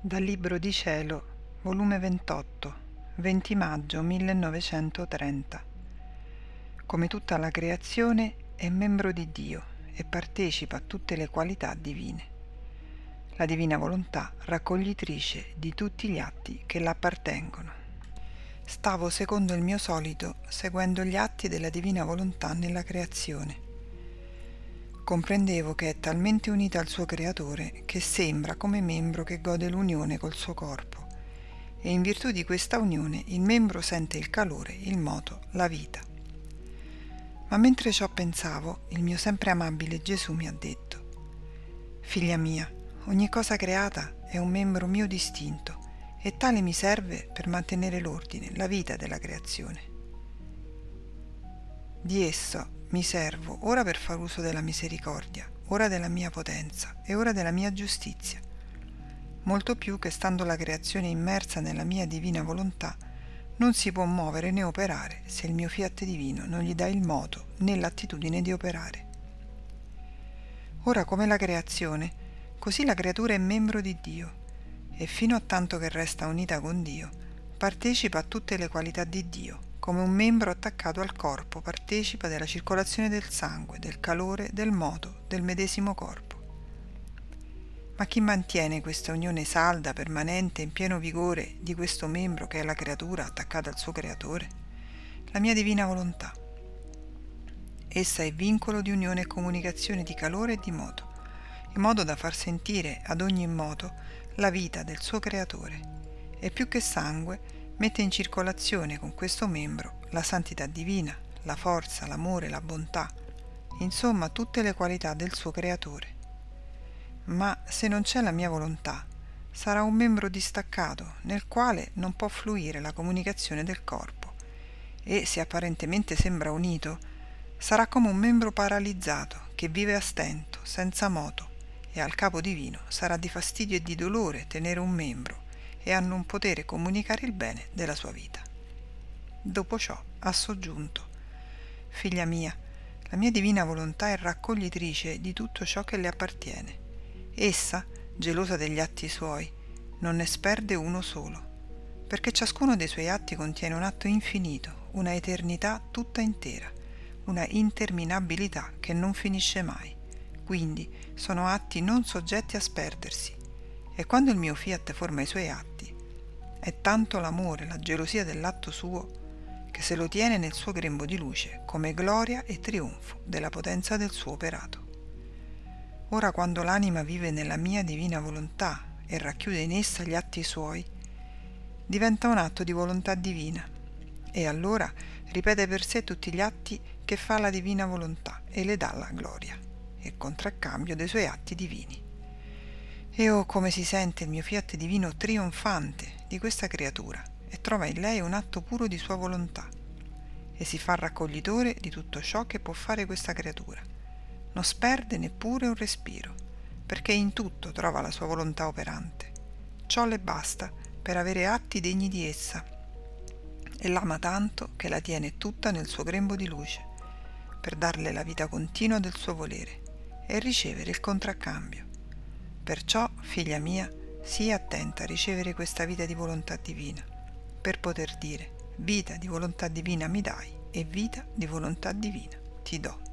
Dal Libro di Cielo, volume 28, 20 maggio 1930. Come tutta la creazione è membro di Dio e partecipa a tutte le qualità divine. La divina volontà raccoglitrice di tutti gli atti che l'appartengono. Stavo secondo il mio solito seguendo gli atti della divina volontà nella creazione comprendevo che è talmente unita al suo creatore che sembra come membro che gode l'unione col suo corpo e in virtù di questa unione il membro sente il calore, il moto, la vita. Ma mentre ciò pensavo, il mio sempre amabile Gesù mi ha detto, Figlia mia, ogni cosa creata è un membro mio distinto e tale mi serve per mantenere l'ordine, la vita della creazione. Di esso mi servo ora per far uso della misericordia, ora della mia potenza e ora della mia giustizia, molto più che stando la creazione immersa nella mia divina volontà, non si può muovere né operare se il mio fiat divino non gli dà il moto né l'attitudine di operare. Ora come la creazione, così la creatura è membro di Dio e fino a tanto che resta unita con Dio, partecipa a tutte le qualità di Dio come un membro attaccato al corpo partecipa della circolazione del sangue, del calore, del moto del medesimo corpo. Ma chi mantiene questa unione salda, permanente, in pieno vigore di questo membro che è la creatura attaccata al suo creatore? La mia divina volontà. Essa è vincolo di unione e comunicazione di calore e di moto, in modo da far sentire ad ogni moto la vita del suo creatore. E più che sangue, mette in circolazione con questo membro la santità divina, la forza, l'amore, la bontà, insomma tutte le qualità del suo creatore. Ma se non c'è la mia volontà, sarà un membro distaccato nel quale non può fluire la comunicazione del corpo e se apparentemente sembra unito, sarà come un membro paralizzato che vive a stento, senza moto, e al capo divino sarà di fastidio e di dolore tenere un membro e a non potere comunicare il bene della sua vita. Dopo ciò ha soggiunto, Figlia mia, la mia divina volontà è raccoglitrice di tutto ciò che le appartiene. Essa, gelosa degli atti suoi, non ne sperde uno solo, perché ciascuno dei suoi atti contiene un atto infinito, una eternità tutta intera, una interminabilità che non finisce mai. Quindi sono atti non soggetti a sperdersi, e quando il mio fiat forma i suoi atti, è tanto l'amore, la gelosia dell'atto suo, che se lo tiene nel suo grembo di luce come gloria e trionfo della potenza del suo operato. Ora quando l'anima vive nella mia divina volontà e racchiude in essa gli atti suoi, diventa un atto di volontà divina e allora ripete per sé tutti gli atti che fa la divina volontà e le dà la gloria, e contraccambio dei suoi atti divini. E oh come si sente il mio fiat divino trionfante di questa creatura e trova in lei un atto puro di sua volontà e si fa raccoglitore di tutto ciò che può fare questa creatura. Non sperde neppure un respiro, perché in tutto trova la sua volontà operante. Ciò le basta per avere atti degni di essa e l'ama tanto che la tiene tutta nel suo grembo di luce, per darle la vita continua del suo volere e ricevere il contraccambio. Perciò, figlia mia, sii attenta a ricevere questa vita di volontà divina, per poter dire vita di volontà divina mi dai e vita di volontà divina ti do.